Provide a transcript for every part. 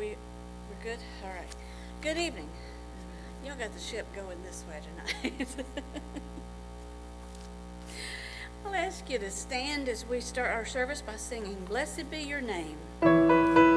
we, we're good? All right. Good evening. Y'all got the ship going this way tonight. I'll ask you to stand as we start our service by singing, Blessed be your name.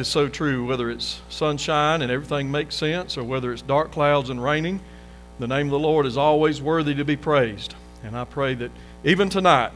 Is so true, whether it's sunshine and everything makes sense, or whether it's dark clouds and raining. The name of the Lord is always worthy to be praised. And I pray that even tonight,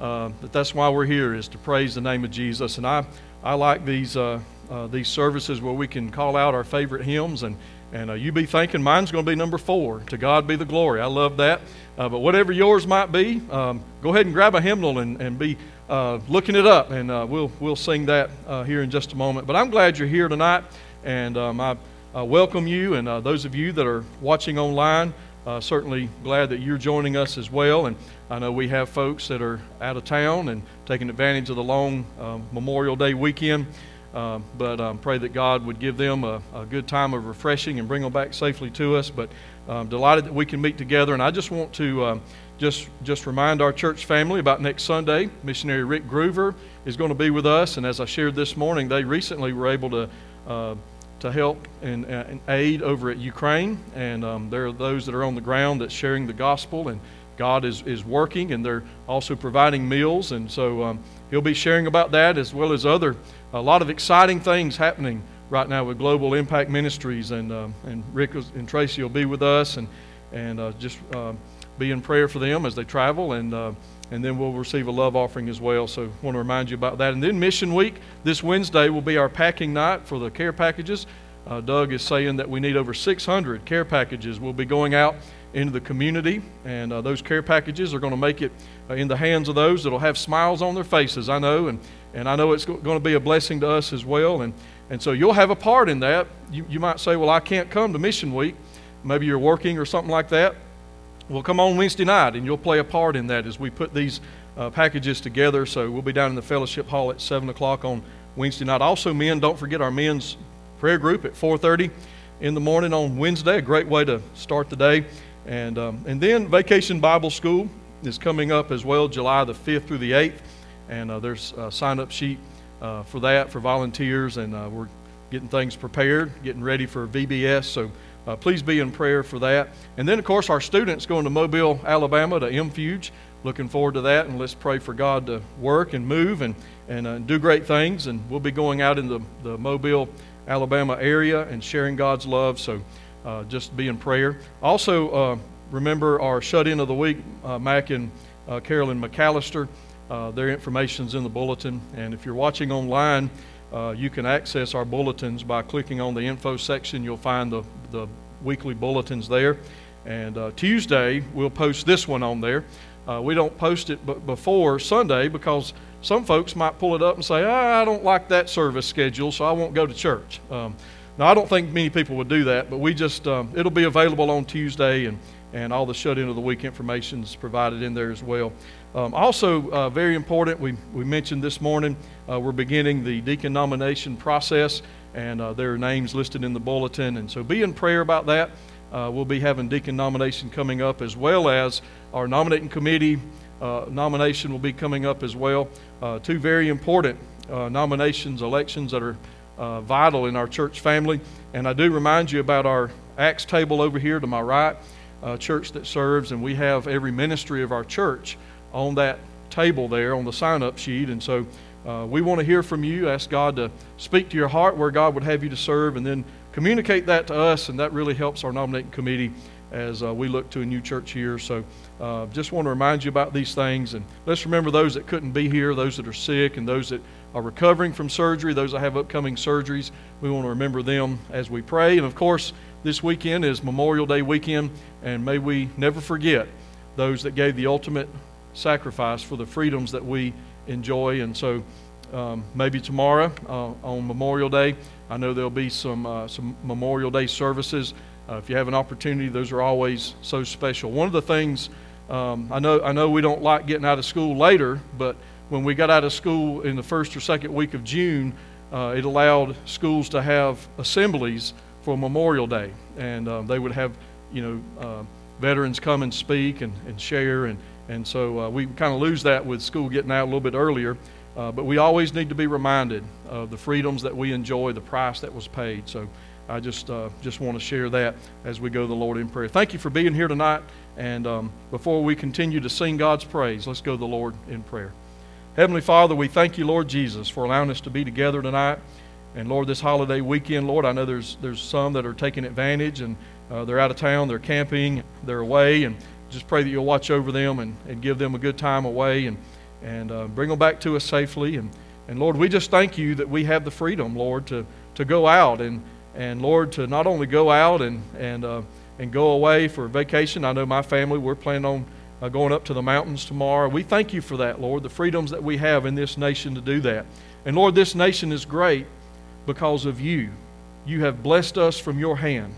uh, that that's why we're here, is to praise the name of Jesus. And I, I like these, uh, uh, these services where we can call out our favorite hymns. And, and uh, you be thinking mine's going to be number four. To God be the glory. I love that. Uh, but whatever yours might be, um, go ahead and grab a hymnal and, and be uh, looking it up, and uh, we'll we'll sing that uh, here in just a moment. But I'm glad you're here tonight, and um, I welcome you and uh, those of you that are watching online. Uh, certainly glad that you're joining us as well. And I know we have folks that are out of town and taking advantage of the long um, Memorial Day weekend. But um, pray that God would give them a, a, good time of refreshing and bring them back safely to us. But um, delighted that we can meet together. And I just want to um, just, just remind our church family about next Sunday. Missionary Rick Groover is going to be with us, and as I shared this morning, they recently were able to, uh, to help and, and, aid over at Ukraine, and um, there are those that are on the ground that's sharing the gospel, and God is, is working, and they're also providing meals, and so um, he'll be sharing about that as well as other, a lot of exciting things happening right now with Global Impact Ministries, and, um, and Rick and Tracy will be with us, and, and uh, just uh, be in prayer for them as they travel, and uh, and then we'll receive a love offering as well. So, I want to remind you about that. And then Mission Week this Wednesday will be our packing night for the care packages. Uh, Doug is saying that we need over 600 care packages. We'll be going out into the community, and uh, those care packages are going to make it uh, in the hands of those that'll have smiles on their faces. I know, and and I know it's going to be a blessing to us as well. And And so you'll have a part in that. You, you might say, Well, I can't come to Mission Week. Maybe you're working or something like that. Well, come on Wednesday night and you'll play a part in that as we put these uh, packages together. So we'll be down in the fellowship hall at 7 o'clock on Wednesday night. Also, men, don't forget our men's prayer group at 4.30 in the morning on Wednesday. A great way to start the day. And, um, and then Vacation Bible School is coming up as well, July the 5th through the 8th. And uh, there's a sign-up sheet uh, for that for volunteers. And uh, we're getting things prepared, getting ready for VBS. So uh, please be in prayer for that. And then, of course, our students going to Mobile, Alabama to MFuge. Looking forward to that, and let's pray for God to work and move and, and uh, do great things. And we'll be going out in the, the Mobile, Alabama area and sharing God's love. So uh, just be in prayer. Also, remember our shut in of the week, Mac and Carolyn McAllister. Their information's in the bulletin. And if you're watching online, uh, you can access our bulletins by clicking on the info section. You'll find the, the weekly bulletins there. And uh, Tuesday, we'll post this one on there. Uh, we don't post it b- before Sunday because some folks might pull it up and say, ah, I don't like that service schedule, so I won't go to church. Um, now, I don't think many people would do that, but we just, um, it'll be available on Tuesday, and, and all the shut in of the week information is provided in there as well. Um, also, uh, very important, we, we mentioned this morning, uh, we're beginning the deacon nomination process, and uh, there are names listed in the bulletin. And so be in prayer about that. Uh, we'll be having deacon nomination coming up, as well as our nominating committee uh, nomination will be coming up as well. Uh, two very important nominations, elections that are vital in our church family. And I do remind you about our Acts table over here to my right, church that serves, and we have every ministry of our church on that table there on the sign up sheet. And so uh, we want to hear from you. Ask God to speak to your heart where God would have you to serve, and then communicate that to us. And that really helps our nominating committee as uh, we look to a new church here. So uh, just want to remind you about these things. And let's remember those that couldn't be here, those that are sick, and those that are recovering from surgery, those that have upcoming surgeries. We want to remember them as we pray. And of course, this weekend is Memorial Day weekend, and may we never forget those that gave the ultimate sacrifice for the freedoms that we enjoy. And so um, maybe tomorrow uh, on Memorial Day, I know there'll be some, uh, some Memorial Day services. Uh, if you have an opportunity, those are always so special. One of the things um, I know I know we don't like getting out of school later, but when we got out of school in the first or second week of June, uh, it allowed schools to have assemblies for Memorial Day, and uh, they would have you know uh, veterans come and speak and, and share and and so uh, we kind of lose that with school getting out a little bit earlier. Uh, but we always need to be reminded of the freedoms that we enjoy, the price that was paid. So I just uh, just want to share that as we go to the Lord in prayer. Thank you for being here tonight. And um, before we continue to sing God's praise, let's go to the Lord in prayer. Heavenly Father, we thank you, Lord Jesus, for allowing us to be together tonight. And Lord, this holiday weekend, Lord, I know there's there's some that are taking advantage and uh, they're out of town, they're camping, they're away, and just pray that you'll watch over them and, and give them a good time away and, and uh, bring them back to us safely. And, and Lord, we just thank you that we have the freedom, Lord, to, to go out and, and Lord, to not only go out and, and, uh, and go away for vacation. I know my family, we're planning on uh, going up to the mountains tomorrow. We thank you for that, Lord, the freedoms that we have in this nation to do that. And Lord, this nation is great because of you. You have blessed us from your hand.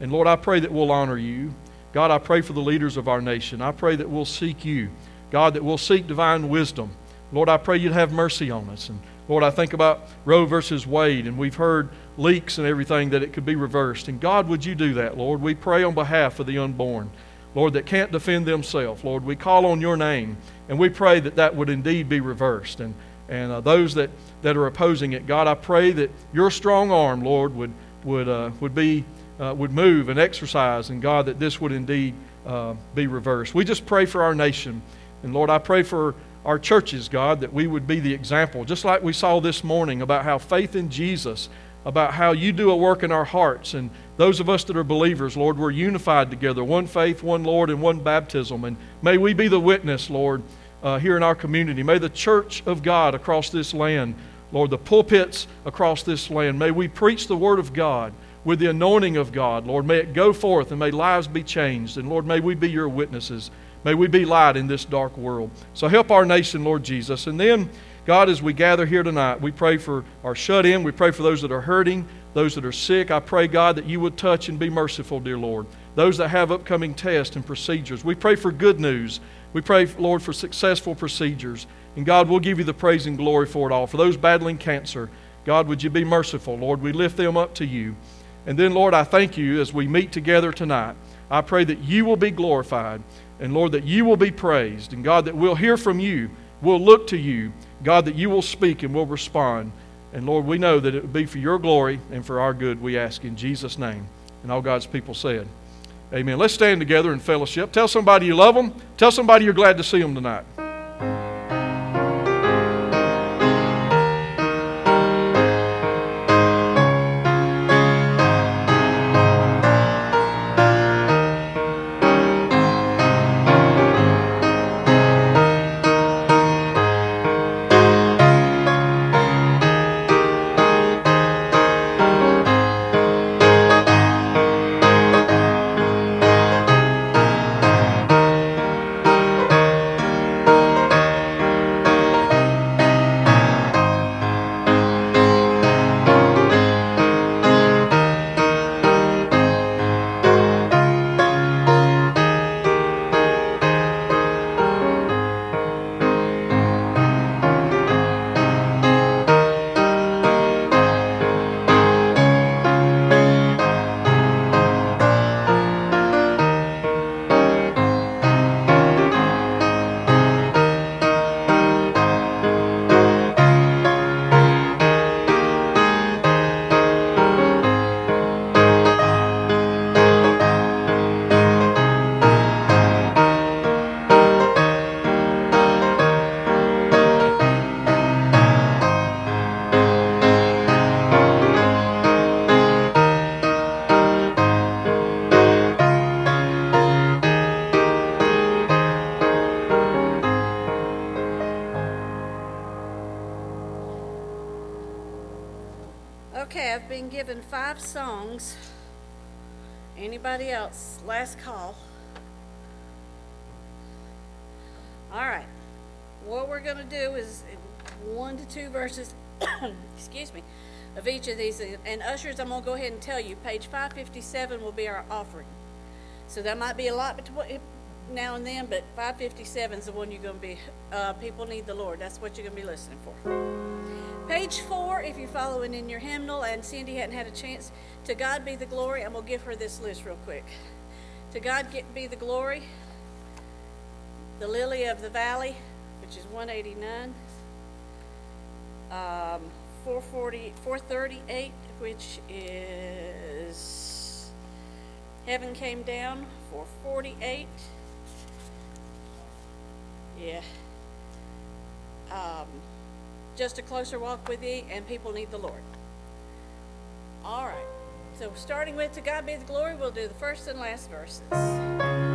And Lord, I pray that we'll honor you. God, I pray for the leaders of our nation. I pray that we'll seek you. God, that we'll seek divine wisdom. Lord, I pray you'd have mercy on us. And Lord, I think about Roe versus Wade, and we've heard leaks and everything that it could be reversed. And God, would you do that, Lord? We pray on behalf of the unborn, Lord, that can't defend themselves. Lord, we call on your name, and we pray that that would indeed be reversed. And, and uh, those that, that are opposing it, God, I pray that your strong arm, Lord, would, would, uh, would be uh, would move and exercise, and God, that this would indeed uh, be reversed. We just pray for our nation. And Lord, I pray for our churches, God, that we would be the example, just like we saw this morning about how faith in Jesus, about how you do a work in our hearts. And those of us that are believers, Lord, we're unified together one faith, one Lord, and one baptism. And may we be the witness, Lord, uh, here in our community. May the church of God across this land, Lord, the pulpits across this land, may we preach the word of God with the anointing of God. Lord, may it go forth and may lives be changed. And Lord, may we be your witnesses. May we be light in this dark world. So help our nation, Lord Jesus. And then, God, as we gather here tonight, we pray for our shut in. We pray for those that are hurting, those that are sick. I pray, God, that you would touch and be merciful, dear Lord. Those that have upcoming tests and procedures. We pray for good news. We pray, Lord, for successful procedures. And God, we'll give you the praise and glory for it all. For those battling cancer, God, would you be merciful? Lord, we lift them up to you. And then, Lord, I thank you as we meet together tonight. I pray that you will be glorified. And Lord, that you will be praised. And God, that we'll hear from you. We'll look to you. God, that you will speak and we'll respond. And Lord, we know that it will be for your glory and for our good, we ask in Jesus' name. And all God's people said, Amen. Let's stand together in fellowship. Tell somebody you love them. Tell somebody you're glad to see them tonight. Songs. Anybody else? Last call. All right. What we're going to do is one to two verses, excuse me, of each of these. And ushers, I'm going to go ahead and tell you, page 557 will be our offering. So that might be a lot between now and then, but 557 is the one you're going to be, uh, people need the Lord. That's what you're going to be listening for. Page four, if you're following in your hymnal, and Cindy hadn't had a chance, to God be the glory. I'm going to give her this list real quick. To God get, be the glory, the lily of the valley, which is 189, um, 440, 438, which is Heaven Came Down, 448. Yeah. Um, just a closer walk with thee, and people need the Lord. All right. So, starting with To God be the glory, we'll do the first and last verses.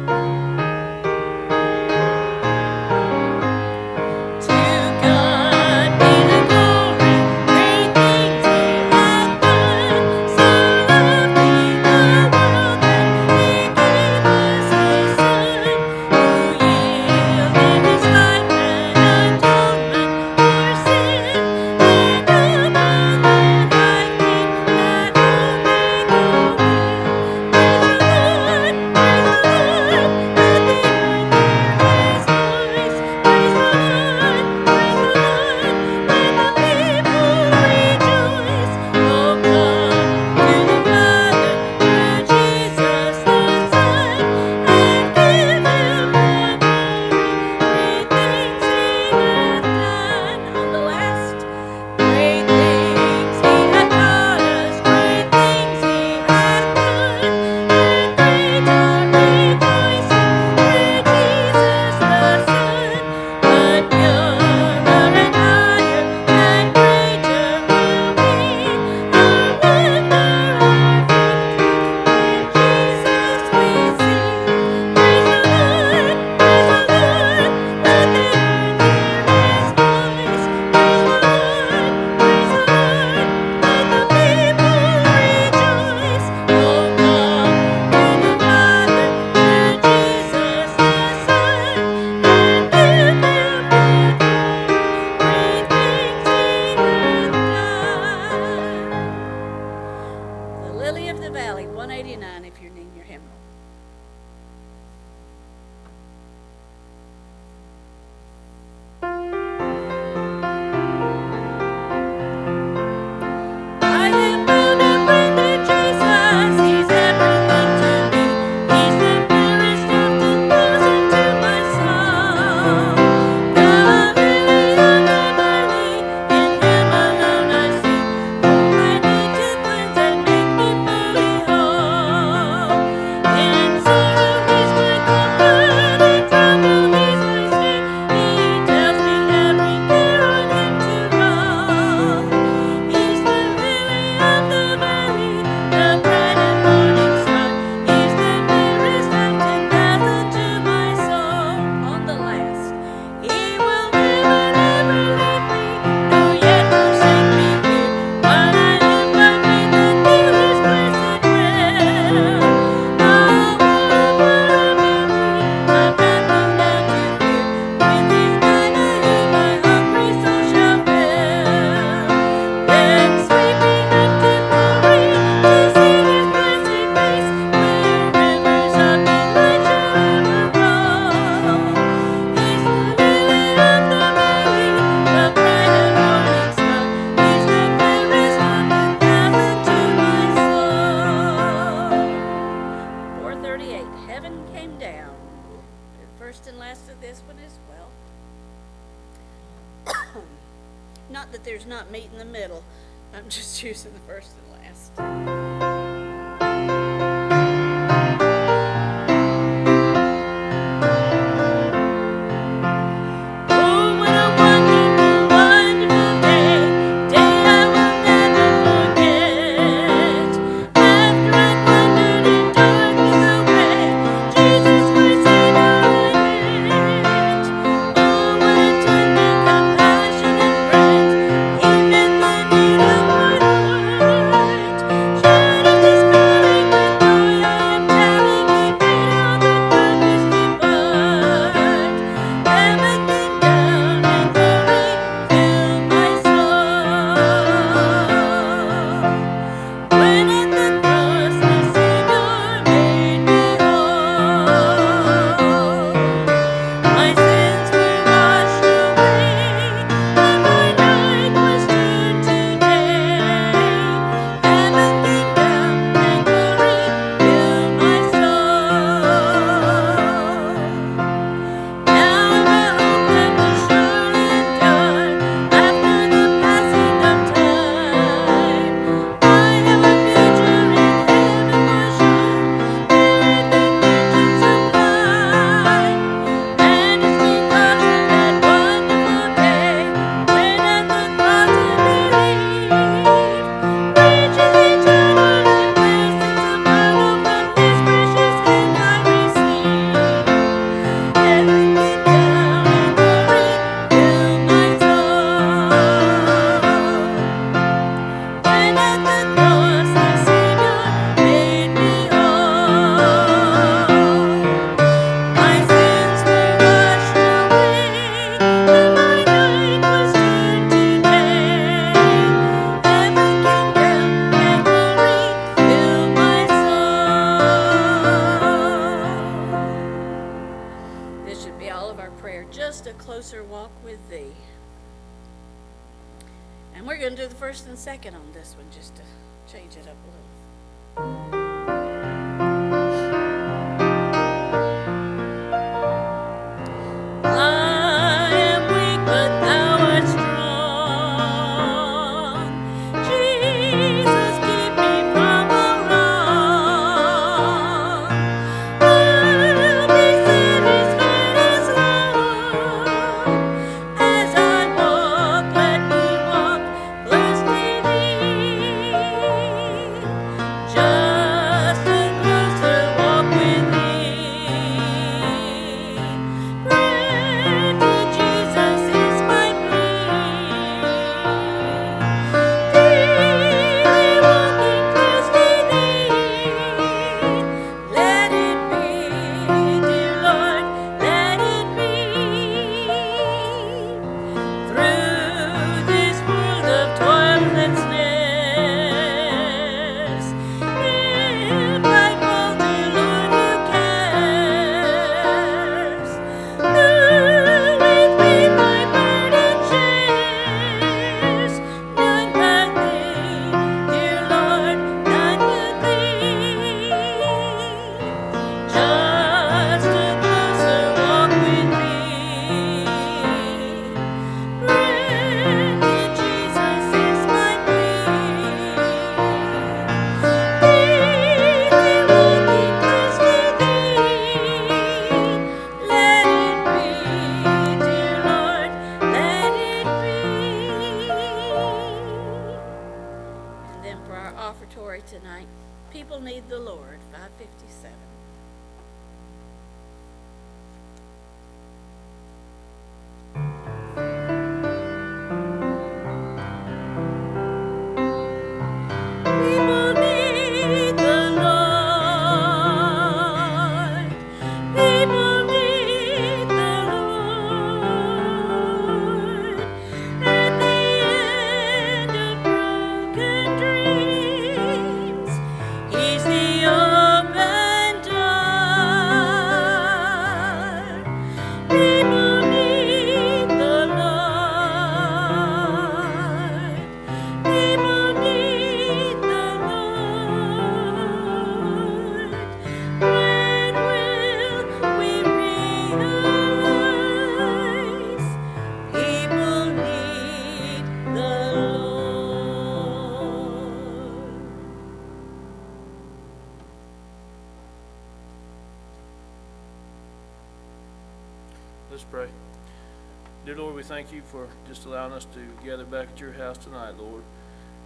Just allowing us to gather back at your house tonight, Lord.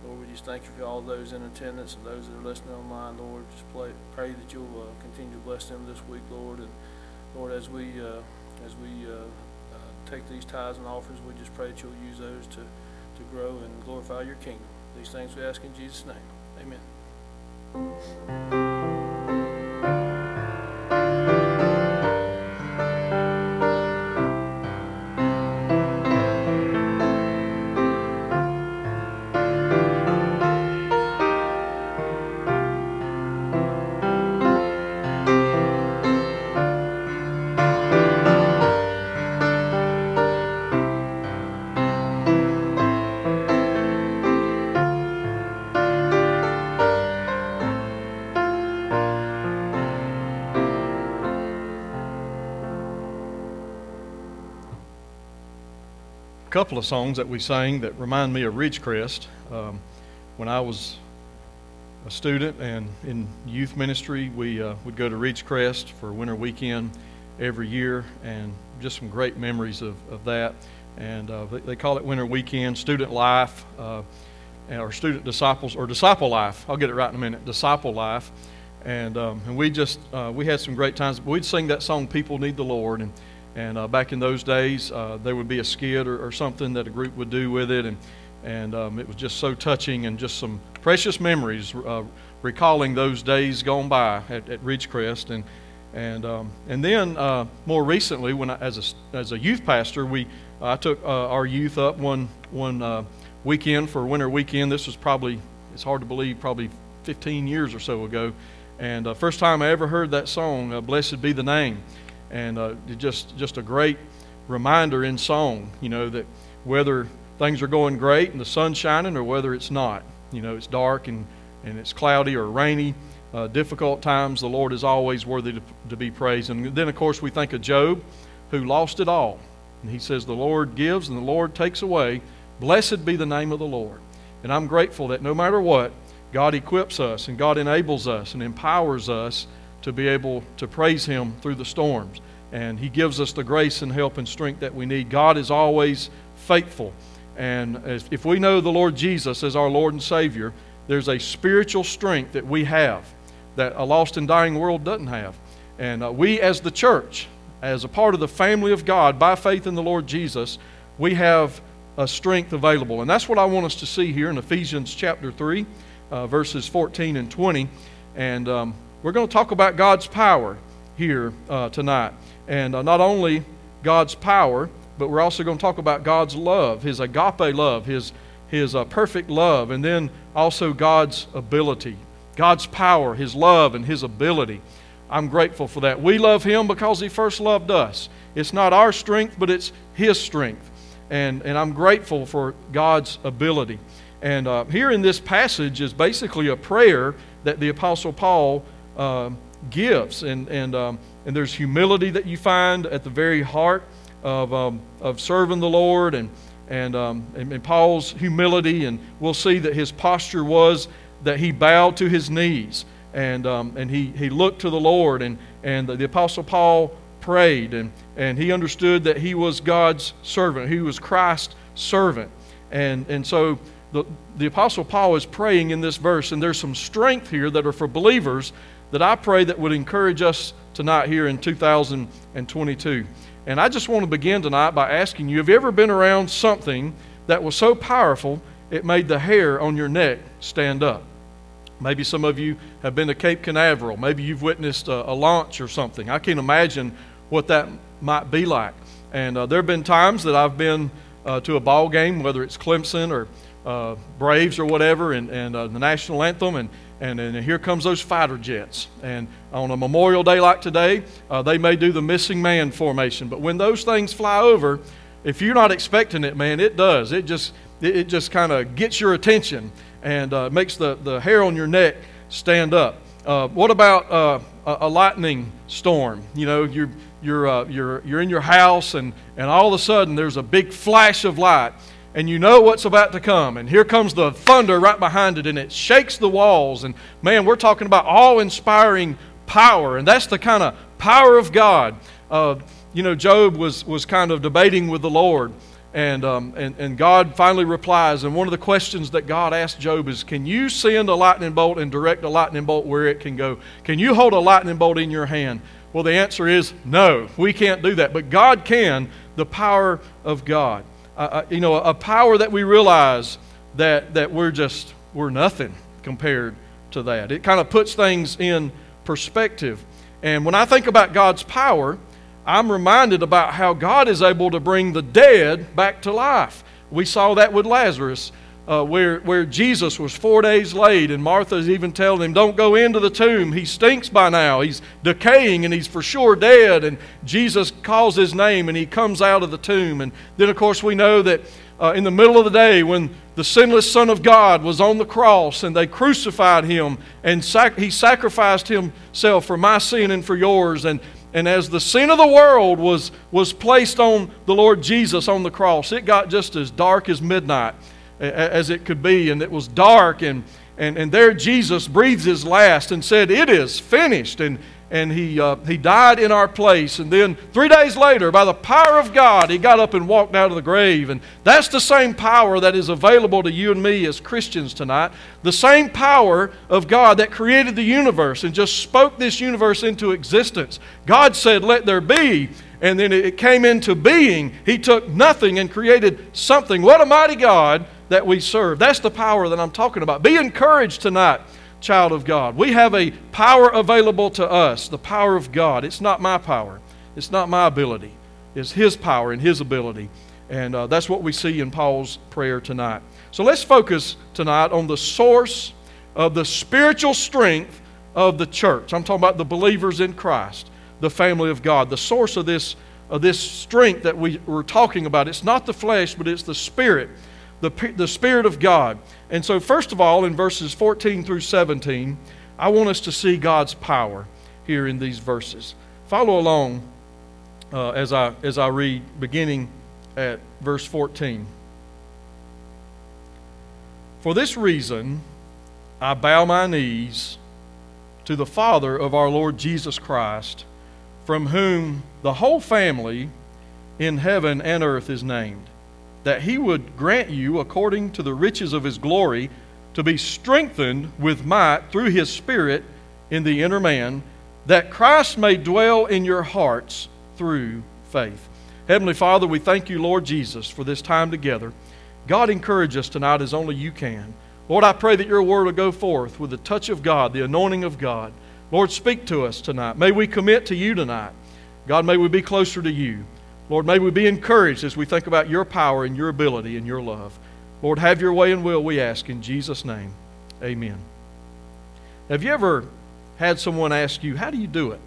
Lord, we just thank you for all those in attendance and those that are listening online, Lord. Just pray, pray that you'll uh, continue to bless them this week, Lord. And Lord, as we uh, as we uh, uh, take these tithes and offerings, we just pray that you'll use those to, to grow and glorify your kingdom. These things we ask in Jesus' name. Amen. Couple of songs that we sang that remind me of Ridgecrest. Um, when I was a student and in youth ministry, we uh, would go to Ridgecrest for winter weekend every year, and just some great memories of, of that. And uh, they, call it winter weekend, student life, uh, or student disciples, or disciple life. I'll get it right in a minute. Disciple life, and um, and we just uh, we had some great times. We'd sing that song, "People Need the Lord," and and uh, back in those days, uh, there would be a skit or, or, something that a group would do with it, and and um, it was just so touching and just some precious memories, uh, recalling those days gone by at, at Ridgecrest, and and um, and then uh, more recently, when I, as a as a youth pastor, we I took uh, our youth up one one uh, weekend for winter weekend. This was probably it's hard to believe, probably 15 years or so ago, and first time I ever heard that song, "Blessed Be the Name." And uh, just just a great reminder in song. You know that whether things are going great and the sun's shining, or whether it's not, you know it's dark and and it's cloudy or rainy, uh, difficult times, the Lord is always worthy to, to be praised. And then of course we think of Job, who lost it all, and he says, "The Lord gives and the Lord takes away. Blessed be the name of the Lord." And I'm grateful that no matter what, God equips us and God enables us and empowers us to be able to praise Him through the storms. And He gives us the grace and help and strength that we need. God is always faithful. And if we know the Lord Jesus as our Lord and Savior, there's a spiritual strength that we have that a lost and dying world doesn't have. And uh, we, as the church, as a part of the family of God, by faith in the Lord Jesus, we have a strength available. And that's what I want us to see here in Ephesians chapter 3, uh, verses 14 and 20. And um, we're going to talk about God's power here uh, tonight. And uh, not only God's power, but we're also going to talk about God's love, His agape love, His, his uh, perfect love, and then also God's ability, God's power, His love, and His ability. I'm grateful for that. We love Him because He first loved us. It's not our strength, but it's His strength. And, and I'm grateful for God's ability. And uh, here in this passage is basically a prayer that the Apostle Paul uh, gives. And, and, um, and there's humility that you find at the very heart of, um, of serving the Lord and, and, um, and, and, Paul's humility. And we'll see that his posture was that he bowed to his knees and, um, and he, he looked to the Lord. And, and the, the Apostle Paul prayed and, and he understood that he was God's servant, he was Christ's servant. And, and so the, the Apostle Paul is praying in this verse, and there's some strength here that are for believers that I pray that would encourage us tonight here in 2022. And I just want to begin tonight by asking you have you ever been around something that was so powerful it made the hair on your neck stand up? Maybe some of you have been to Cape Canaveral. Maybe you've witnessed a, a launch or something. I can't imagine what that might be like. And uh, there have been times that I've been uh, to a ball game, whether it's Clemson or uh, Braves or whatever, and, and uh, the national anthem, and, and, and here comes those fighter jets. And on a Memorial Day like today, uh, they may do the missing man formation. But when those things fly over, if you're not expecting it, man, it does. It just, it, just kind of gets your attention and uh, makes the, the hair on your neck stand up. Uh, what about uh, a, a, lightning storm? You know, you're, you're, uh, you're, you're in your house, and, and all of a sudden there's a big flash of light, and you know what's about to come. And here comes the thunder right behind it, and it shakes the walls. And man, we're talking about awe inspiring power, and that's the kind of power of God. Uh, you know, Job was, was kind of debating with the Lord and, um, and, and God finally replies. And one of the questions that God asked Job is Can you send a lightning bolt and direct a lightning bolt where it can go? Can you hold a lightning bolt in your hand? Well, the answer is no, we can't do that. But God can, the power of God. Uh, you know, a power that we realize that, that we're just, we're nothing compared to that. It kind of puts things in perspective. And when I think about God's power, I'm reminded about how God is able to bring the dead back to life. We saw that with Lazarus, uh, where, where Jesus was four days late, and Martha's even telling him, Don't go into the tomb. He stinks by now. He's decaying and he's for sure dead. And Jesus calls his name and he comes out of the tomb. And then, of course, we know that uh, in the middle of the day when the sinless Son of God was on the cross and they crucified him and sac- he sacrificed himself for my sin and for yours. And and as the sin of the world was, was placed on the Lord Jesus on the cross, it got just as dark as midnight as it could be. And it was dark, and, and, and there Jesus breathes his last and said, It is finished. And, and he, uh, he died in our place. And then three days later, by the power of God, he got up and walked out of the grave. And that's the same power that is available to you and me as Christians tonight. The same power of God that created the universe and just spoke this universe into existence. God said, Let there be. And then it came into being. He took nothing and created something. What a mighty God that we serve. That's the power that I'm talking about. Be encouraged tonight child of God. We have a power available to us, the power of God. It's not my power, it's not my ability, it's His power and His ability. And uh, that's what we see in Paul's prayer tonight. So let's focus tonight on the source of the spiritual strength of the church. I'm talking about the believers in Christ, the family of God. The source of this, of this strength that we, we're talking about. It's not the flesh, but it's the spirit the, the Spirit of God. And so, first of all, in verses 14 through 17, I want us to see God's power here in these verses. Follow along uh, as, I, as I read, beginning at verse 14. For this reason, I bow my knees to the Father of our Lord Jesus Christ, from whom the whole family in heaven and earth is named that he would grant you, according to the riches of his glory, to be strengthened with might through his Spirit in the inner man, that Christ may dwell in your hearts through faith. Heavenly Father, we thank you, Lord Jesus, for this time together. God, encourage us tonight as only you can. Lord, I pray that your word will go forth with the touch of God, the anointing of God. Lord, speak to us tonight. May we commit to you tonight. God, may we be closer to you. Lord, may we be encouraged as we think about your power and your ability and your love. Lord, have your way and will, we ask in Jesus' name. Amen. Have you ever had someone ask you, How do you do it?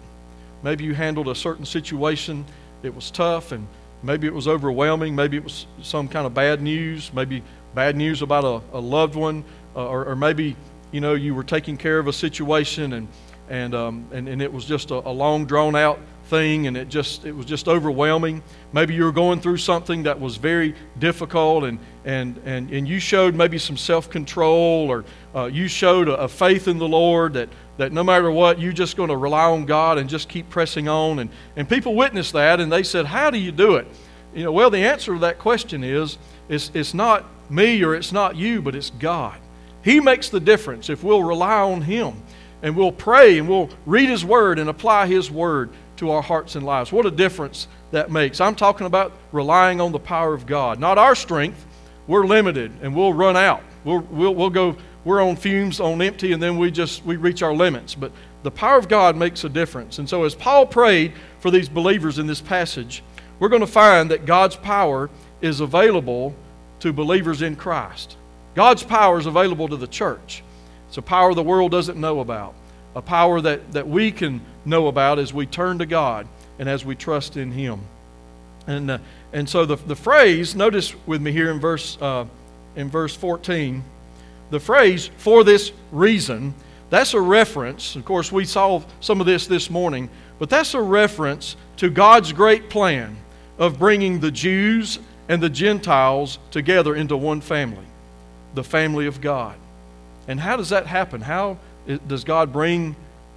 Maybe you handled a certain situation, it was tough, and maybe it was overwhelming, maybe it was some kind of bad news, maybe bad news about a, a loved one, uh, or, or, maybe you know you were taking care of a situation and and um, and, and it was just a, a long drawn out thing and it just it was just overwhelming. Maybe you were going through something that was very difficult and and and, and you showed maybe some self-control or uh, you showed a, a, faith in the lord that that no matter what you're just going to rely on god and just keep pressing on. And and people witnessed that and they said how do you do it? You know well the answer to that question is it's, it's not me or it's not you, but it's God. He makes the difference if we'll rely on Him and we'll pray and we'll read His Word and apply His Word to our hearts and lives. What a difference that makes. I'm talking about relying on the power of God, not our strength. We're limited and we'll run out. We'll, we'll, we'll go, we're on fumes, on empty, and then we just, we reach our limits. But the power of God makes a difference. And so as Paul prayed for these believers in this passage, we're going to find that God's power is available to believers in Christ. God's power is available to the church. It's a power the world doesn't know about a power that, that we can know about as we turn to God and as we trust in Him. And, uh, and so the, the phrase, notice with me here in verse, uh, in verse 14, the phrase, for this reason, that's a reference. Of course, we saw some of this this morning, but that's a reference to God's great plan of bringing the Jews and the Gentiles together into one family, the family of God. And how does that happen? How does God bring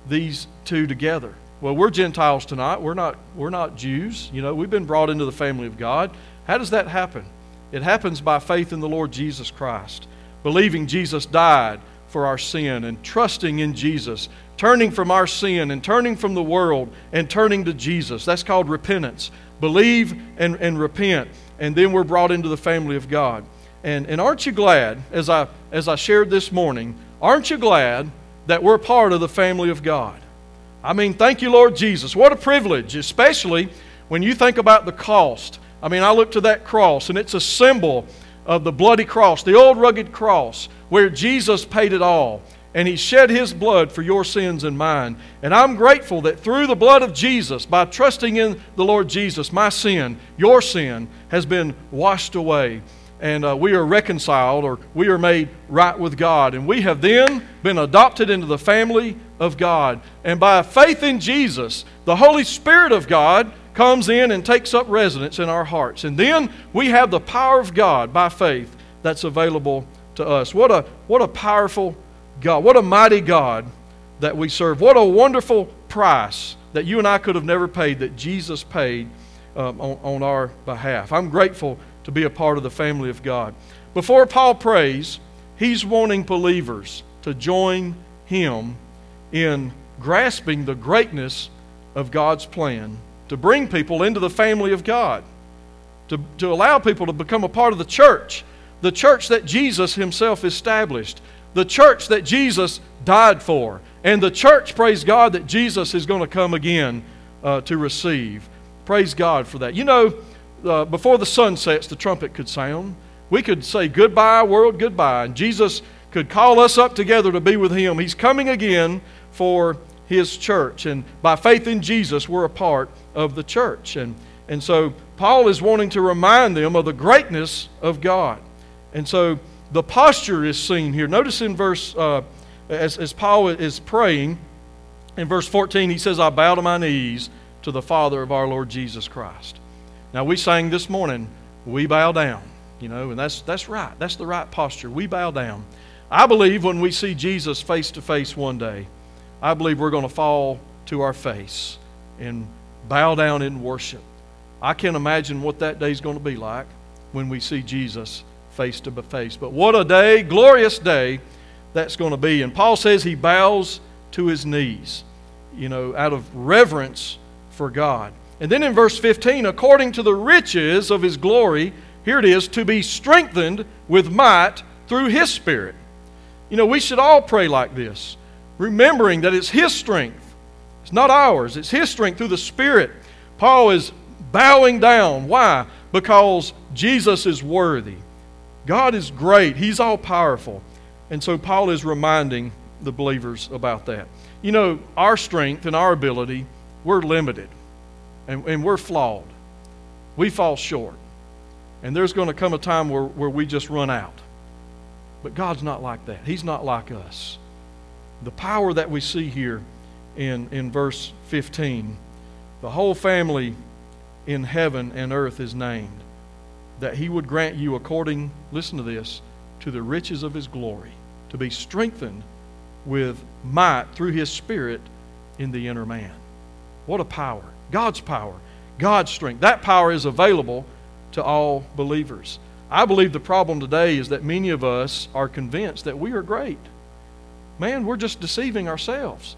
these two together? Well, we're Gentiles tonight. We're not, we're not Jews. You know, we've been brought into the family of God. How does that happen? It happens by faith in the Lord Jesus Christ, believing Jesus died for our sin and trusting in Jesus, turning from our sin and turning from the world and turning to Jesus. That's called repentance. Believe and, and repent, and then we're brought into the family of God. And, and aren't you glad, as I, as I shared this morning, aren't you glad that we're part of the family of God. I mean, thank you, Lord Jesus. What a privilege, especially when you think about the cost. I mean, I look to that cross, and it's a symbol of the bloody cross, the old rugged cross, where Jesus paid it all. And he shed his blood for your sins and mine. And I'm grateful that through the blood of Jesus, by trusting in the Lord Jesus, my sin, your sin, has been washed away and uh, we are reconciled or we are made right with God. And we have then been adopted into the family of God. And by faith in Jesus, the Holy Spirit of God comes in and takes up residence in our hearts. And then we have the power of God by faith that's available to us. What a, what a powerful God. What a mighty God that we serve. What a wonderful price that you and I could have never paid that Jesus paid um, on, on our behalf. I'm grateful to be a part of the family of God. Before Paul prays, he's wanting believers to join him in grasping the greatness of God's plan to bring people into the family of God, to, to allow people to become a part of the church, the church that Jesus himself established, the church that Jesus died for, and the church, praise God, that Jesus is going to come again uh, to receive. Praise God for that. You know, uh, before the sun sets, the trumpet could sound. We could say, Goodbye, world, goodbye. And Jesus could call us up together to be with Him. He's coming again for His church. And by faith in Jesus, we're a part of the church. And, and so Paul is wanting to remind them of the greatness of God. And so the posture is seen here. Notice in verse, uh, as, as Paul is praying, in verse 14, he says, I bow to my knees to the Father of our Lord Jesus Christ. Now, we sang this morning, we bow down, you know, and that's, that's right. That's the right posture. We bow down. I believe when we see Jesus face to face one day, I believe we're going to fall to our face and bow down in worship. I can't imagine what that day is going to be like when we see Jesus face to face. But what a day, glorious day that's going to be. And Paul says he bows to his knees, you know, out of reverence for God. And then in verse 15, according to the riches of his glory, here it is, to be strengthened with might through his Spirit. You know, we should all pray like this, remembering that it's his strength. It's not ours, it's his strength through the Spirit. Paul is bowing down. Why? Because Jesus is worthy. God is great, he's all powerful. And so Paul is reminding the believers about that. You know, our strength and our ability, we're limited and, and we're flawed. We fall short. And there's going to come a time where, where we just run out. But God's not like that. He's not like us. The power that we see here in, in verse 15 the whole family in heaven and earth is named, that He would grant you according, listen to this, to the riches of His glory, to be strengthened with might through His Spirit in the inner man. What a power. God's power, God's strength. That power is available to all believers. I believe the problem today is that many of us are convinced that we are great. Man, we're just deceiving ourselves.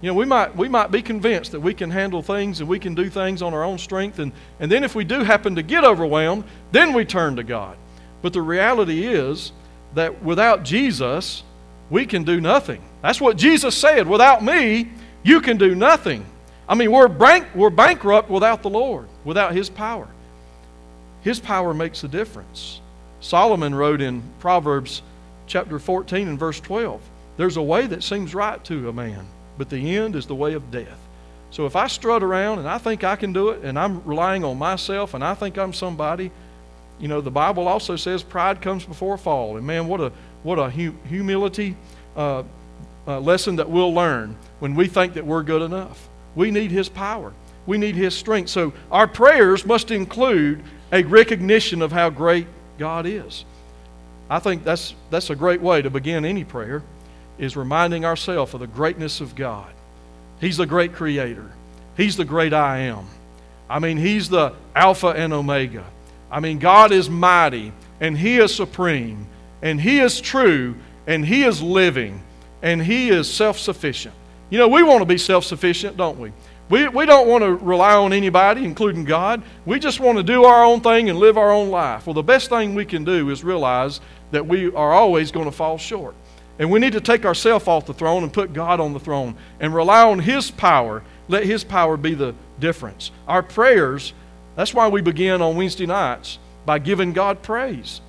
You know, we might, we might be convinced that we can handle things and we can do things on our own strength, and, and then if we do happen to get overwhelmed, then we turn to God. But the reality is that without Jesus, we can do nothing. That's what Jesus said. Without me, you can do nothing. I mean, we're, bank, we're bankrupt without the Lord, without His power. His power makes a difference. Solomon wrote in Proverbs chapter 14 and verse 12 There's a way that seems right to a man, but the end is the way of death. So if I strut around and I think I can do it and I'm relying on myself and I think I'm somebody, you know, the Bible also says pride comes before fall. And man, what a, what a hu- humility uh, uh, lesson that we'll learn when we think that we're good enough. We need His power, we need His strength. So our prayers must include a recognition of how great God is. I think that's, that's a great way to begin any prayer, is reminding ourselves of the greatness of God. He's the great creator. He's the great I am. I mean, He's the Alpha and Omega. I mean, God is mighty, and He is supreme, and He is true, and He is living, and He is self sufficient. You know, we want to be self sufficient, don't we? We, we don't want to rely on anybody, including God. We just want to do our own thing and live our own life. Well, the best thing we can do is realize that we are always going to fall short. And we need to take ourselves off the throne and put God on the throne and rely on His power. Let His power be the difference. Our prayers, that's why we begin on Wednesday nights by giving God praise.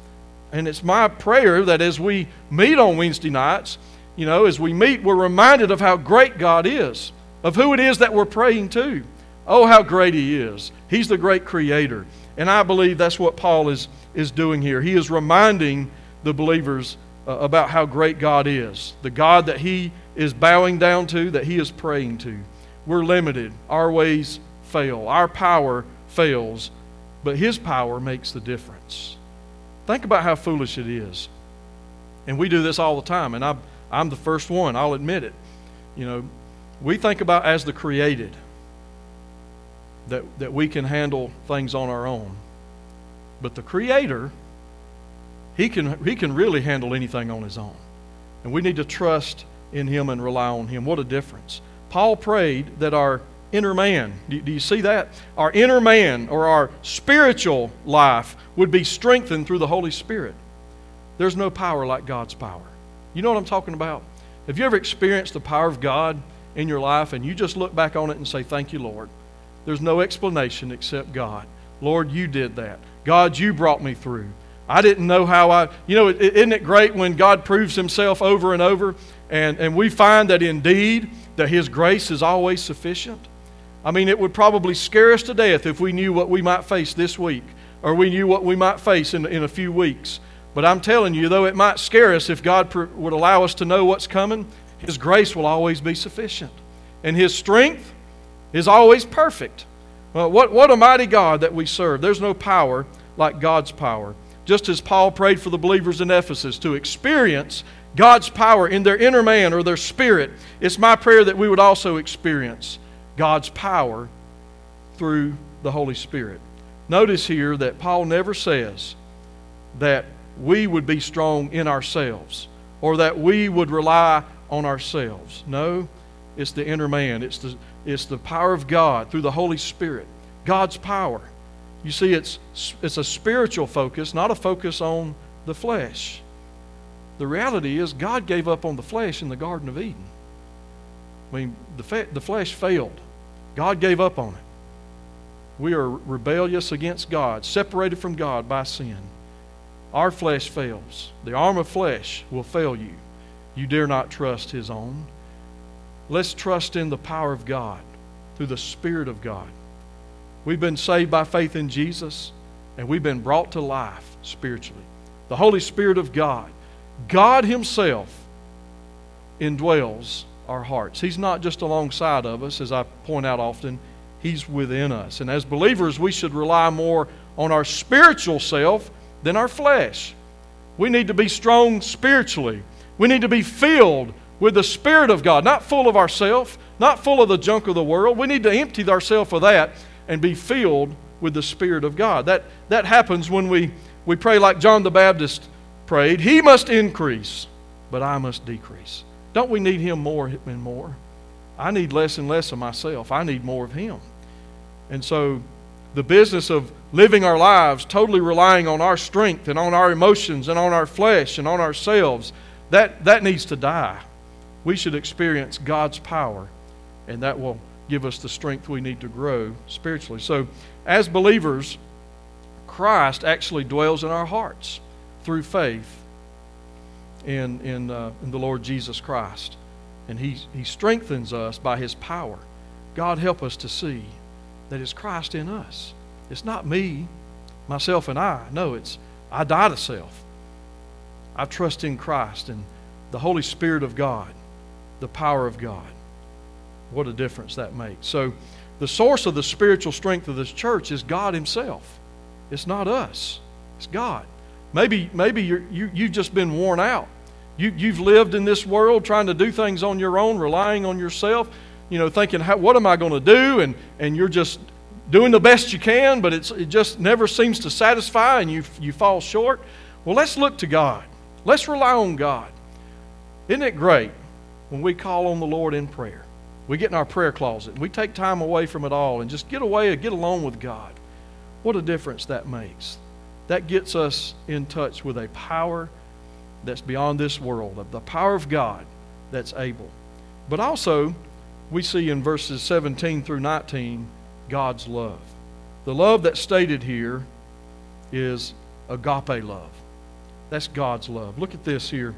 And it's my prayer that as we meet on Wednesday nights, you know, as we meet, we're reminded of how great God is of who it is that we're praying to. Oh, how great He is. He's the great creator. And I believe that's what Paul is, is doing here. He is reminding the believers uh, about how great God is, the God that he is bowing down to, that he is praying to. We're limited, our ways fail, our power fails, but His power makes the difference. Think about how foolish it is. And we do this all the time, and I'm, I'm the first one, I'll admit it. You know, we think about as the created that, that we can handle things on our own. But the Creator, he can, he can really handle anything on his own. And we need to trust in Him and rely on Him. What a difference. Paul prayed that our inner man, do, do you see that? Our inner man or our spiritual life would be strengthened through the Holy Spirit. There's no power like God's power. You know what I'm talking about? Have you ever experienced the power of God in your life and you just look back on it and say, Thank you, Lord. There's no explanation except God. Lord, you did that. God, you brought me through. I didn't know how I, you know, isn't it great when God proves himself over and over and, and we find that indeed that his grace is always sufficient? I mean, it would probably scare us to death if we knew what we might face this week or we knew what we might face in, in a few weeks. But I'm telling you, though it might scare us if God would allow us to know what's coming, his grace will always be sufficient. And His strength is always perfect. Well, what, what a mighty God that we serve. There's no power like God's power. Just as Paul prayed for the believers in Ephesus to experience God's power in their inner man or their spirit, it's my prayer that we would also experience God's power through the Holy Spirit. Notice here that Paul never says that we would be strong in ourselves or that we would rely on ourselves. No, it's the inner man. It's the, it's the power of God through the Holy Spirit. God's power. You see, it's, it's a spiritual focus, not a focus on the flesh. The reality is, God gave up on the flesh in the Garden of Eden. I mean, the, the flesh failed. God gave up on it. We are rebellious against God, separated from God by sin. Our flesh fails. The arm of flesh will fail you you dare not trust his own. Let's trust in the power of God through the Spirit of God. We've been saved by faith in Jesus, and we've been brought to life spiritually. The Holy Spirit of God, God Himself, indwells our hearts. He's not just alongside of us, as I point out often, He's within us. And as believers, we should rely more on our spiritual self than our flesh. We need to be strong spiritually we need to be filled with the Spirit of God, not full of ourselves, not full of the junk of the world. We need to empty ourselves of that and be filled with the Spirit of God. That, that happens when we we pray like John the Baptist prayed He must increase, but I must decrease. Don't we need Him more and more? I need less and less of myself. I need more of Him. And so the business of living our lives totally relying on our strength and on our emotions and on our flesh and on ourselves, that, that needs to die. We should experience God's power, and that will give us the strength we need to grow spiritually. So, as believers, Christ actually dwells in our hearts through faith in, in, uh, in the Lord Jesus Christ. And he, he strengthens us by His power. God, help us to see that it's Christ in us. It's not me, myself, and I. No, it's I die to self. I trust in Christ and the Holy Spirit of God, the power of God. What a difference that makes. So, the source of the spiritual strength of this church is God Himself. It's not us, it's God. Maybe, maybe you're, you, you've just been worn out. You, you've lived in this world trying to do things on your own, relying on yourself, you know, thinking, what am I going to do? And, and you're just doing the best you can, but it just never seems to satisfy and you, you fall short. Well, let's look to God. Let's rely on God. Isn't it great when we call on the Lord in prayer? We get in our prayer closet and we take time away from it all and just get away and get alone with God. What a difference that makes. That gets us in touch with a power that's beyond this world, of the power of God that's able. But also, we see in verses 17 through 19 God's love. The love that's stated here is agape love. That's God's love. Look at this here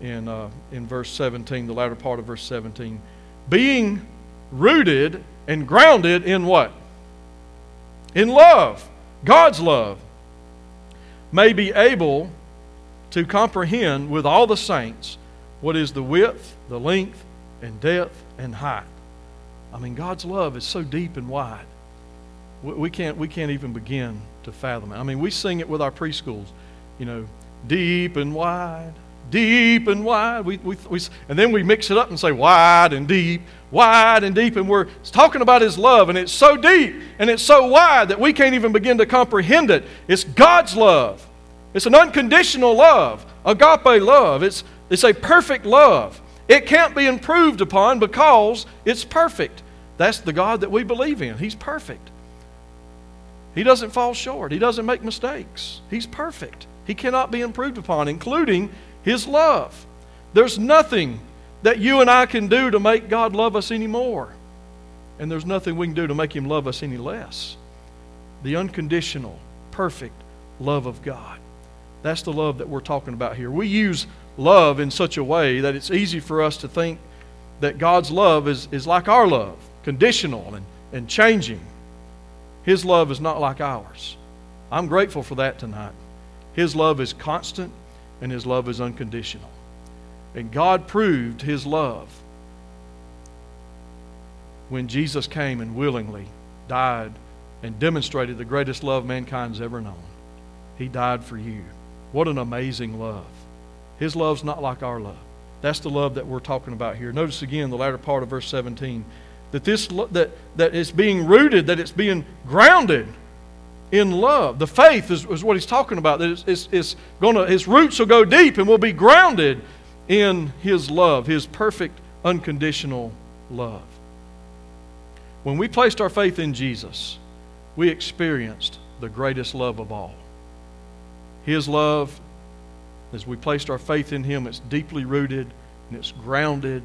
in, uh, in verse 17, the latter part of verse 17. Being rooted and grounded in what? in love, God's love, may be able to comprehend with all the saints what is the width, the length, and depth and height. I mean, God's love is so deep and wide. We can't, we can't even begin to fathom it. I mean, we sing it with our preschools, you know, deep and wide, deep and wide. We, we, we, and then we mix it up and say wide and deep, wide and deep. And we're talking about His love, and it's so deep and it's so wide that we can't even begin to comprehend it. It's God's love, it's an unconditional love, agape love. It's, it's a perfect love. It can't be improved upon because it's perfect. That's the God that we believe in. He's perfect. He doesn't fall short. He doesn't make mistakes. He's perfect. He cannot be improved upon, including his love. There's nothing that you and I can do to make God love us anymore. And there's nothing we can do to make Him love us any less. The unconditional, perfect love of God. That's the love that we're talking about here. We use love in such a way that it's easy for us to think that God's love is, is like our love, conditional and, and changing. His love is not like ours. I'm grateful for that tonight. His love is constant and His love is unconditional. And God proved His love when Jesus came and willingly died and demonstrated the greatest love mankind's ever known. He died for you. What an amazing love. His love's not like our love. That's the love that we're talking about here. Notice again the latter part of verse 17 that this that that is being rooted, that it's being grounded in love. The faith is, is what he's talking about. That it's, it's, it's gonna, his roots will go deep and will be grounded in his love, his perfect, unconditional love. When we placed our faith in Jesus, we experienced the greatest love of all. His love, as we placed our faith in him, it's deeply rooted and it's grounded.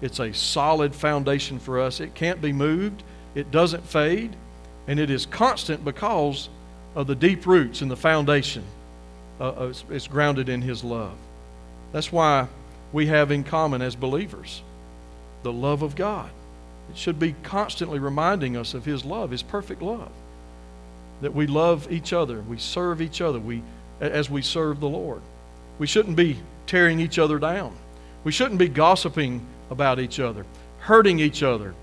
It's a solid foundation for us. It can't be moved, it doesn't fade and it is constant because of the deep roots and the foundation. Uh, uh, it's, it's grounded in His love. That's why we have in common as believers the love of God. It should be constantly reminding us of His love, His perfect love. That we love each other, we serve each other, we, as we serve the Lord. We shouldn't be tearing each other down. We shouldn't be gossiping about each other, hurting each other,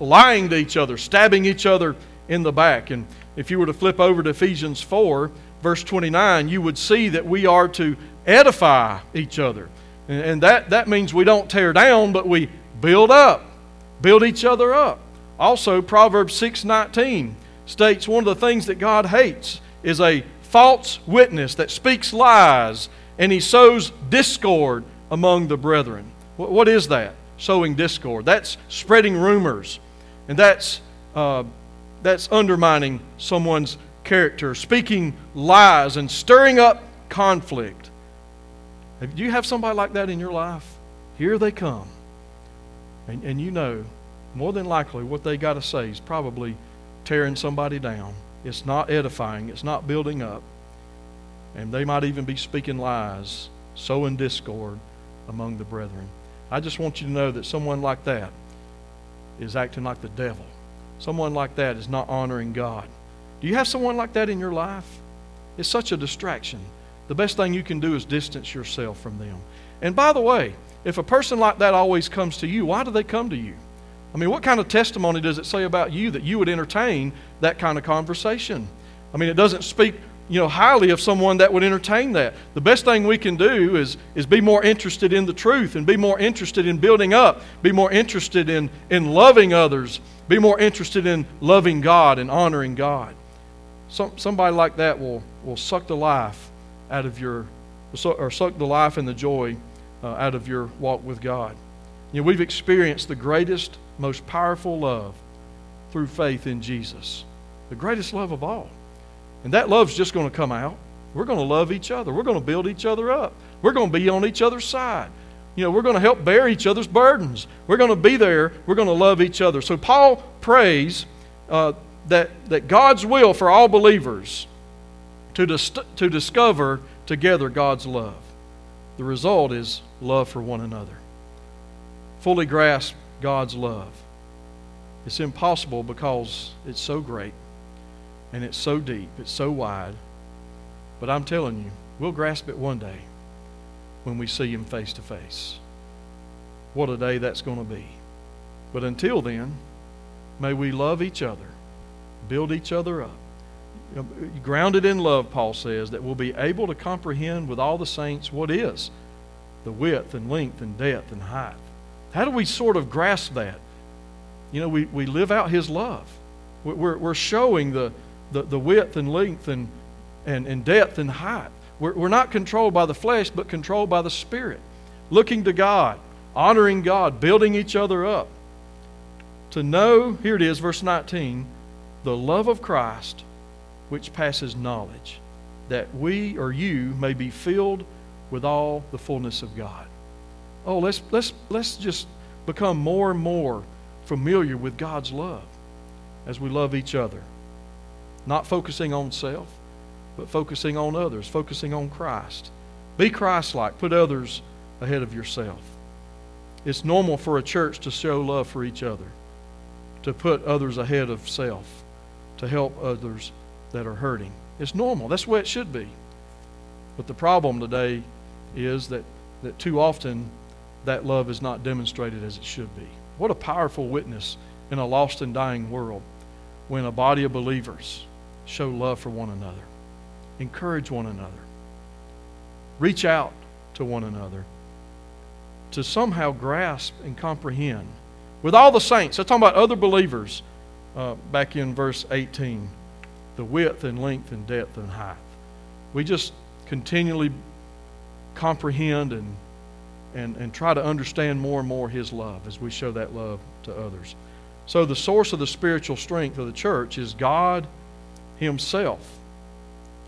lying to each other, stabbing each other in the back. And if you were to flip over to Ephesians 4, verse 29, you would see that we are to edify each other. And that, that means we don't tear down, but we build up, build each other up. Also, Proverbs 6:19 states one of the things that God hates is a false witness that speaks lies and he sows discord among the brethren. What is that? Sowing discord. That's spreading rumors, and that's, uh, that's undermining someone's character, speaking lies, and stirring up conflict. Do you have somebody like that in your life? Here they come. And, and you know, more than likely, what they got to say is probably tearing somebody down. It's not edifying, it's not building up. And they might even be speaking lies, sowing discord among the brethren. I just want you to know that someone like that is acting like the devil. Someone like that is not honoring God. Do you have someone like that in your life? It's such a distraction. The best thing you can do is distance yourself from them. And by the way, if a person like that always comes to you, why do they come to you? I mean, what kind of testimony does it say about you that you would entertain that kind of conversation? I mean, it doesn't speak you know, highly of someone that would entertain that. The best thing we can do is, is be more interested in the truth and be more interested in building up, be more interested in, in loving others, be more interested in loving God and honoring God. Some, somebody like that will, will suck the life out of your, or suck the life and the joy uh, out of your walk with God. You know, we've experienced the greatest, most powerful love through faith in Jesus, the greatest love of all. And that love's just going to come out. We're going to love each other. We're going to build each other up. We're going to be on each other's side. You know, we're going to help bear each other's burdens. We're going to be there. We're going to love each other. So Paul prays uh, that, that God's will for all believers to, dis- to discover together God's love. The result is love for one another. Fully grasp God's love. It's impossible because it's so great and it's so deep, it's so wide. But I'm telling you, we'll grasp it one day when we see Him face to face. What a day that's going to be. But until then, may we love each other, build each other up. Grounded in love, Paul says, that we'll be able to comprehend with all the saints what is the width and length and depth and height. How do we sort of grasp that? You know, we, we live out His love. We're, we're showing the, the, the width and length and, and, and depth and height. We're, we're not controlled by the flesh, but controlled by the Spirit. Looking to God, honoring God, building each other up. To know, here it is, verse 19, the love of Christ which passes knowledge, that we or you may be filled with all the fullness of God. Oh, let's, let's, let's just become more and more familiar with God's love as we love each other. Not focusing on self, but focusing on others, focusing on Christ. Be Christ like. Put others ahead of yourself. It's normal for a church to show love for each other, to put others ahead of self, to help others that are hurting. It's normal. That's the way it should be. But the problem today is that, that too often that love is not demonstrated as it should be. What a powerful witness in a lost and dying world when a body of believers show love for one another, encourage one another, reach out to one another to somehow grasp and comprehend with all the saints. I'm talking about other believers uh, back in verse 18 the width and length and depth and height. We just continually comprehend and, and, and try to understand more and more His love as we show that love to others. So, the source of the spiritual strength of the church is God Himself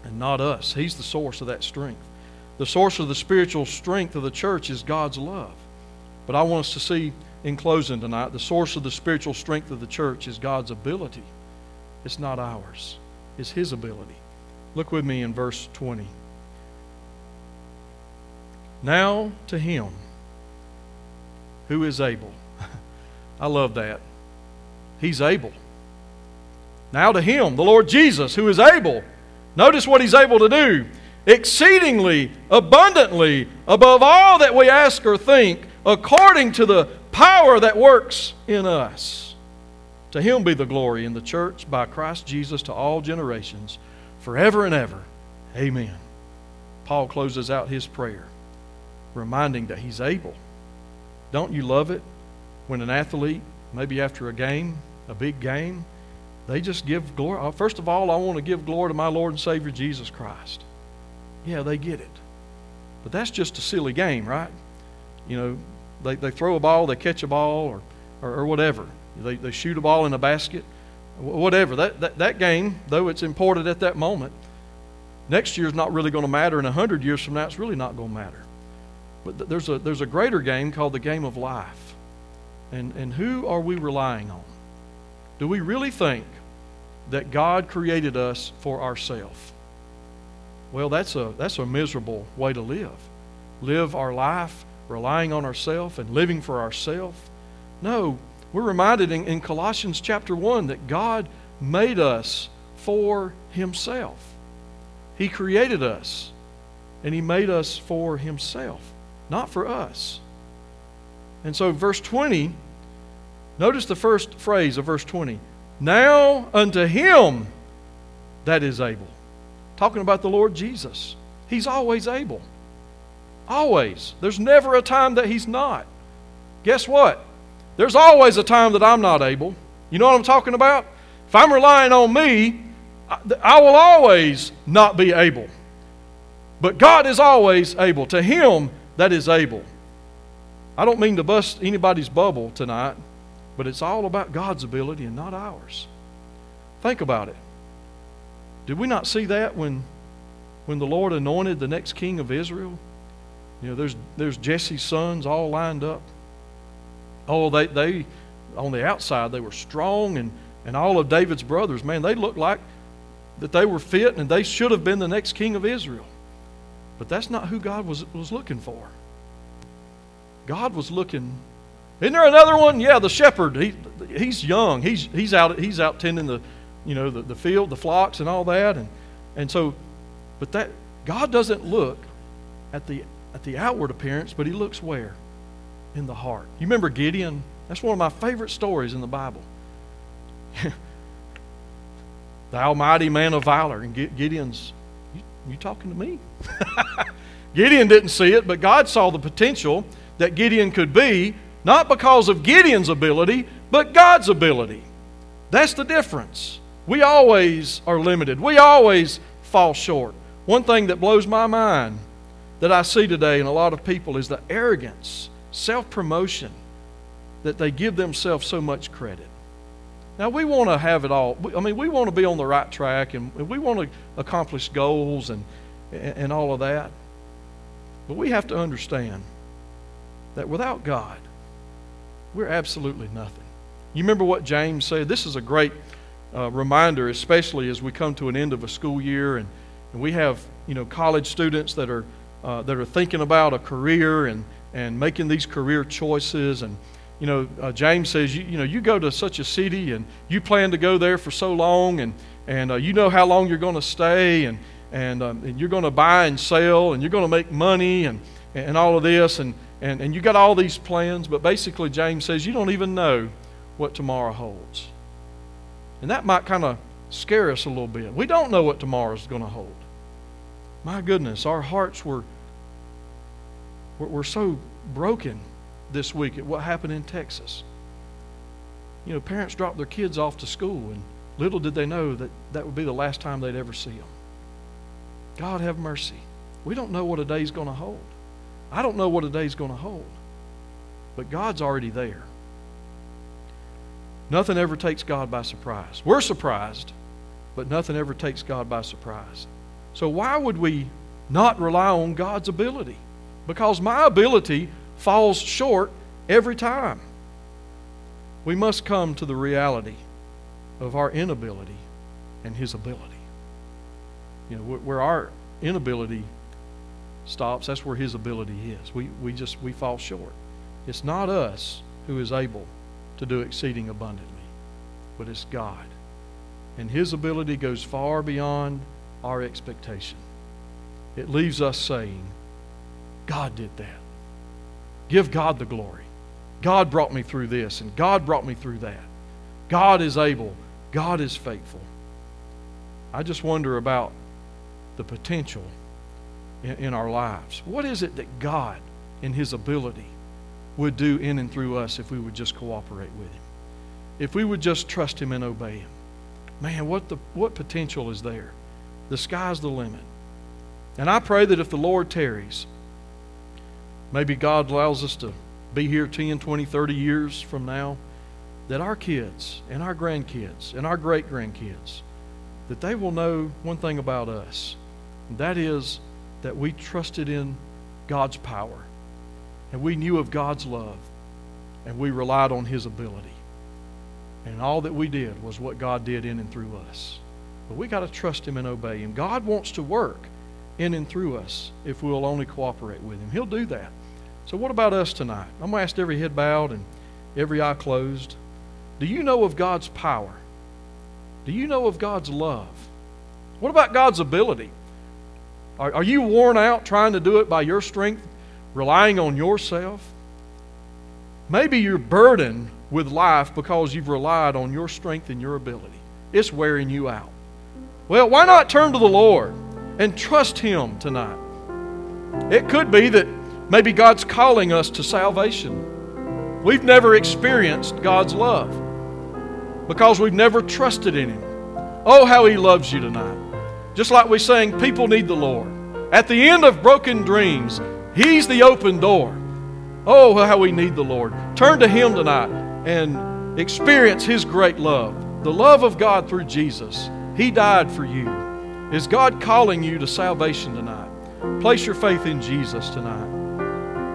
and not us. He's the source of that strength. The source of the spiritual strength of the church is God's love. But I want us to see in closing tonight the source of the spiritual strength of the church is God's ability. It's not ours, it's His ability. Look with me in verse 20. Now to Him who is able. I love that. He's able. Now to him, the Lord Jesus, who is able. Notice what he's able to do exceedingly abundantly above all that we ask or think, according to the power that works in us. To him be the glory in the church by Christ Jesus to all generations, forever and ever. Amen. Paul closes out his prayer, reminding that he's able. Don't you love it when an athlete, maybe after a game, a big game, they just give glory. uh, First of all, I want to give glory to my Lord and Savior Jesus Christ. Yeah, they get it. But that's just a silly game, right? You know, they, they throw a ball, they catch a ball, or, or, or whatever. They, they shoot a ball in a basket, wh- whatever. That, that, that game, though it's important at that moment, next year's not really going to matter, and a hundred years from now, it's really not going to matter. But th- there's a, there's a greater game called the game of life. And, and who are we relying on? Do we really think that God created us for ourselves? Well, that's a, that's a miserable way to live. Live our life relying on ourselves and living for ourselves. No, we're reminded in, in Colossians chapter 1 that God made us for Himself. He created us, and He made us for Himself, not for us. And so, verse 20, notice the first phrase of verse 20. Now unto Him that is able. Talking about the Lord Jesus. He's always able. Always. There's never a time that He's not. Guess what? There's always a time that I'm not able. You know what I'm talking about? If I'm relying on me, I, will always not be able. But God is always able. To Him that is able. I don't mean to bust anybody's bubble tonight, but it's all about God's ability and not ours. Think about it. Did we not see that when, when the Lord anointed the next king of Israel? You know, there's, there's Jesse's sons all lined up. Oh, they, they, on the outside, they were strong, and, and all of David's brothers, man, they looked like that they were fit and they should have been the next king of Israel. But that's not who God was, was looking for. God was looking. Isn't there another one? Yeah, the shepherd. He, he's young. He's, he's, out, he's out tending the, you know, the, the field, the flocks, and all that. And, and so, but that God doesn't look at the, at the outward appearance, but He looks where? In the heart. You remember Gideon? That's one of my favorite stories in the Bible. the almighty man of valor. And Gideon's, you, you talking to me? Gideon didn't see it, but God saw the potential that Gideon could be, not because of Gideon's ability, but God's ability. That's the difference. We always are limited, we always fall short. One thing that blows my mind that I see today in a lot of people is the arrogance, self promotion, that they give themselves so much credit. Now, we want to have it all. I mean, we want to be on the right track and we want to accomplish goals and, and all of that. But we have to understand that without God, we're absolutely nothing. You remember what James said? This is a great uh, reminder, especially as we come to an end of a school year and, and we have you know college students that are uh, that are thinking about a career and and making these career choices and you know uh, James says you, you know you go to such a city and you plan to go there for so long and and uh, you know how long you're going to stay and and, um, and you're going to buy and sell and you're going to make money and and all of this and and, and you got all these plans, but basically, James says you don't even know what tomorrow holds. And that might kind of scare us a little bit. We don't know what tomorrow's going to hold. My goodness, our hearts were, were, were so broken this week at what happened in Texas. You know, parents dropped their kids off to school, and little did they know that that would be the last time they'd ever see them. God have mercy. We don't know what a day's going to hold. I don't know what a day's going to hold, but God's already there. Nothing ever takes God by surprise. We're surprised, but nothing ever takes God by surprise. So, why would we not rely on God's ability? Because my ability falls short every time. We must come to the reality of our inability and His ability. You know, where our inability stops, that's where his ability is. We, we just we fall short. It's not us who is able to do exceeding abundantly, but it's God. And his ability goes far beyond our expectation. It leaves us saying, God did that. Give God the glory. God brought me through this, and God brought me through that. God is able. God is faithful. I just wonder about the potential in, our lives? What is it that God, in His ability, would do in and through us if we would just cooperate with Him? If we would just trust Him and obey Him? man, what, the, what potential is there? The sky's the limit. And I pray that if the Lord tarries, maybe God allows us to be here 10, 20, 30 years from now, that our kids and our grandkids and our great grandkids, that they will know one thing about us. That is that we trusted in God's power and we knew of God's love and we relied on His ability. And all that we did was what God did in and through us. But we got to trust Him and obey Him. God wants to work in and through us if we'll only cooperate with Him. He'll do that. So, what about us tonight? I'm going to ask every head bowed and every eye closed. Do you know of God's power? Do you know of God's love? What about God's ability? Are, are you worn out trying to do it by your strength, relying on yourself? Maybe you're burdened with life because you've relied on your strength and your ability. It's wearing you out. Well, why not turn to the Lord and trust Him tonight? It could be that maybe God's calling us to salvation. We've never experienced God's love because we've never trusted in Him. Oh, how He loves you tonight. Just like we sang, people need the Lord. At the end of broken dreams, He's the open door. Oh, how we need the Lord. Turn to Him tonight and experience His great love. The love of God through Jesus. He died for you. Is God calling you to salvation tonight? Place your faith in Jesus tonight.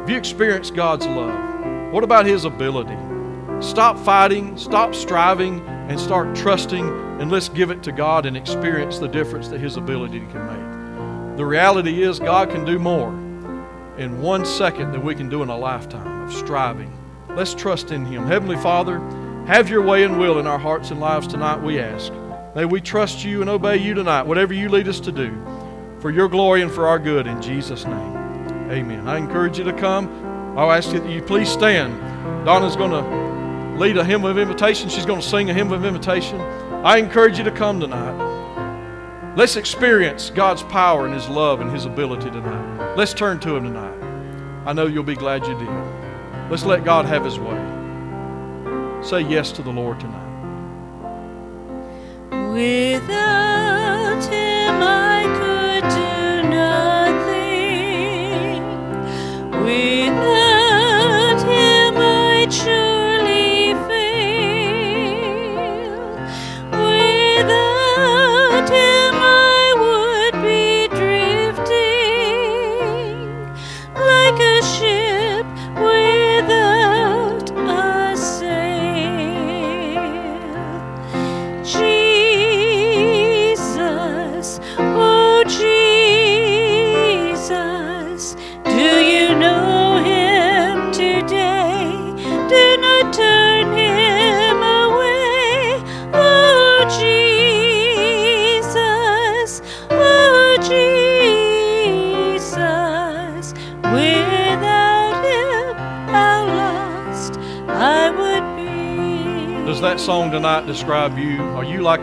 Have you experienced God's love? What about His ability? Stop fighting, stop striving, and start trusting, and let's give it to God and experience the difference that His ability can make. The reality is, God can do more in one second than we can do in a lifetime of striving. Let's trust in Him. Heavenly Father, have your way and will in our hearts and lives tonight, we ask. May we trust you and obey you tonight, whatever you lead us to do, for your glory and for our good, in Jesus' name. Amen. I encourage you to come. I'll ask you that you please stand. Donna's going to lead a hymn of invitation. She's going to sing a hymn of invitation. I encourage you to come tonight. Let's experience God's power and His love and His ability tonight. Let's turn to Him tonight. I know you'll be glad you did. Let's let God have His way. Say yes to the Lord tonight. Without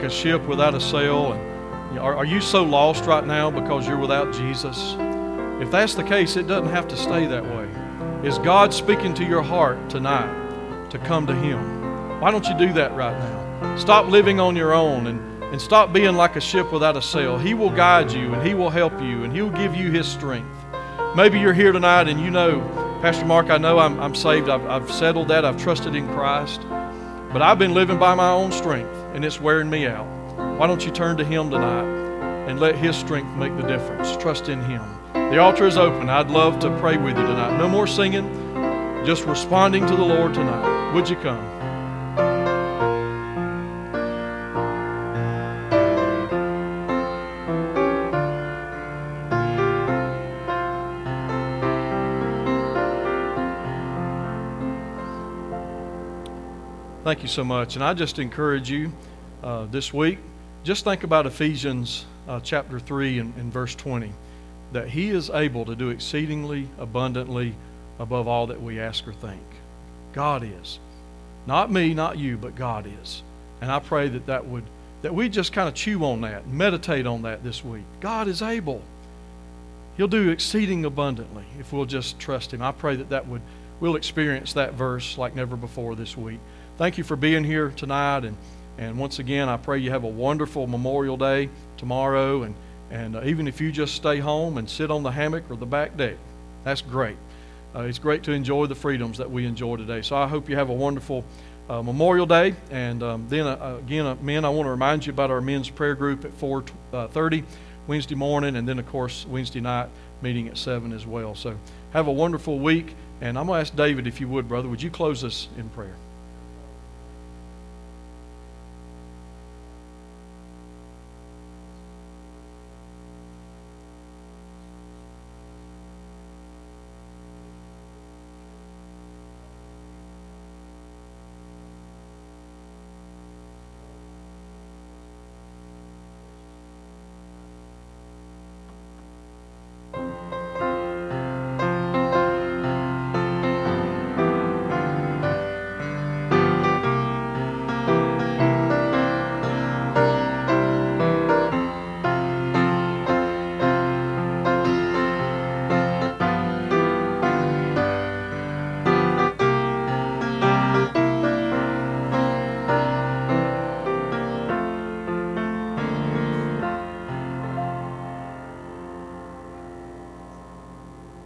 a ship without a sail? And are, are you so lost right now because you're without Jesus? If that's the case, it doesn't have to stay that way. Is God speaking to your heart tonight to come to Him? Why don't you do that right now? Stop living on your own and, and stop being like a ship without a sail. He will guide you and He will help you and He'll give you His strength. Maybe you're here tonight and you know, Pastor Mark, I know I'm, I'm saved. I've, I've settled that. I've trusted in Christ. But I've been living by my own strength and it's wearing me out. Why don't you turn to Him tonight and let His strength make the difference? Trust in Him. The altar is open. I'd love to pray with you tonight. No more singing, just responding to the Lord tonight. Would you come? Thank you so much. And I just encourage you uh, this week, just think about Ephesians uh, chapter 3 and, and verse 20, that He is able to do exceedingly abundantly above all that we ask or think. God is. Not me, not you, but God is. And I pray that that would, that we just kind of chew on that, meditate on that this week. God is able. He'll do exceeding abundantly if we'll just trust Him. I pray that that would, we'll experience that verse like never before this week. Thank you for being here tonight and And once again, I pray you have a wonderful Memorial Day tomorrow. And, and uh, even if you just stay home and sit on the hammock or the back deck, that's great. Uh, it's great to enjoy the freedoms that we enjoy today. So I hope you have a wonderful uh, Memorial Day. And um, then uh, again, uh, men, I want to remind you about our men's prayer group at 4:30 Wednesday morning, and then of course Wednesday night meeting at seven as well. So have a wonderful week. And I'm going to ask David, if you would, brother, would you close us in prayer?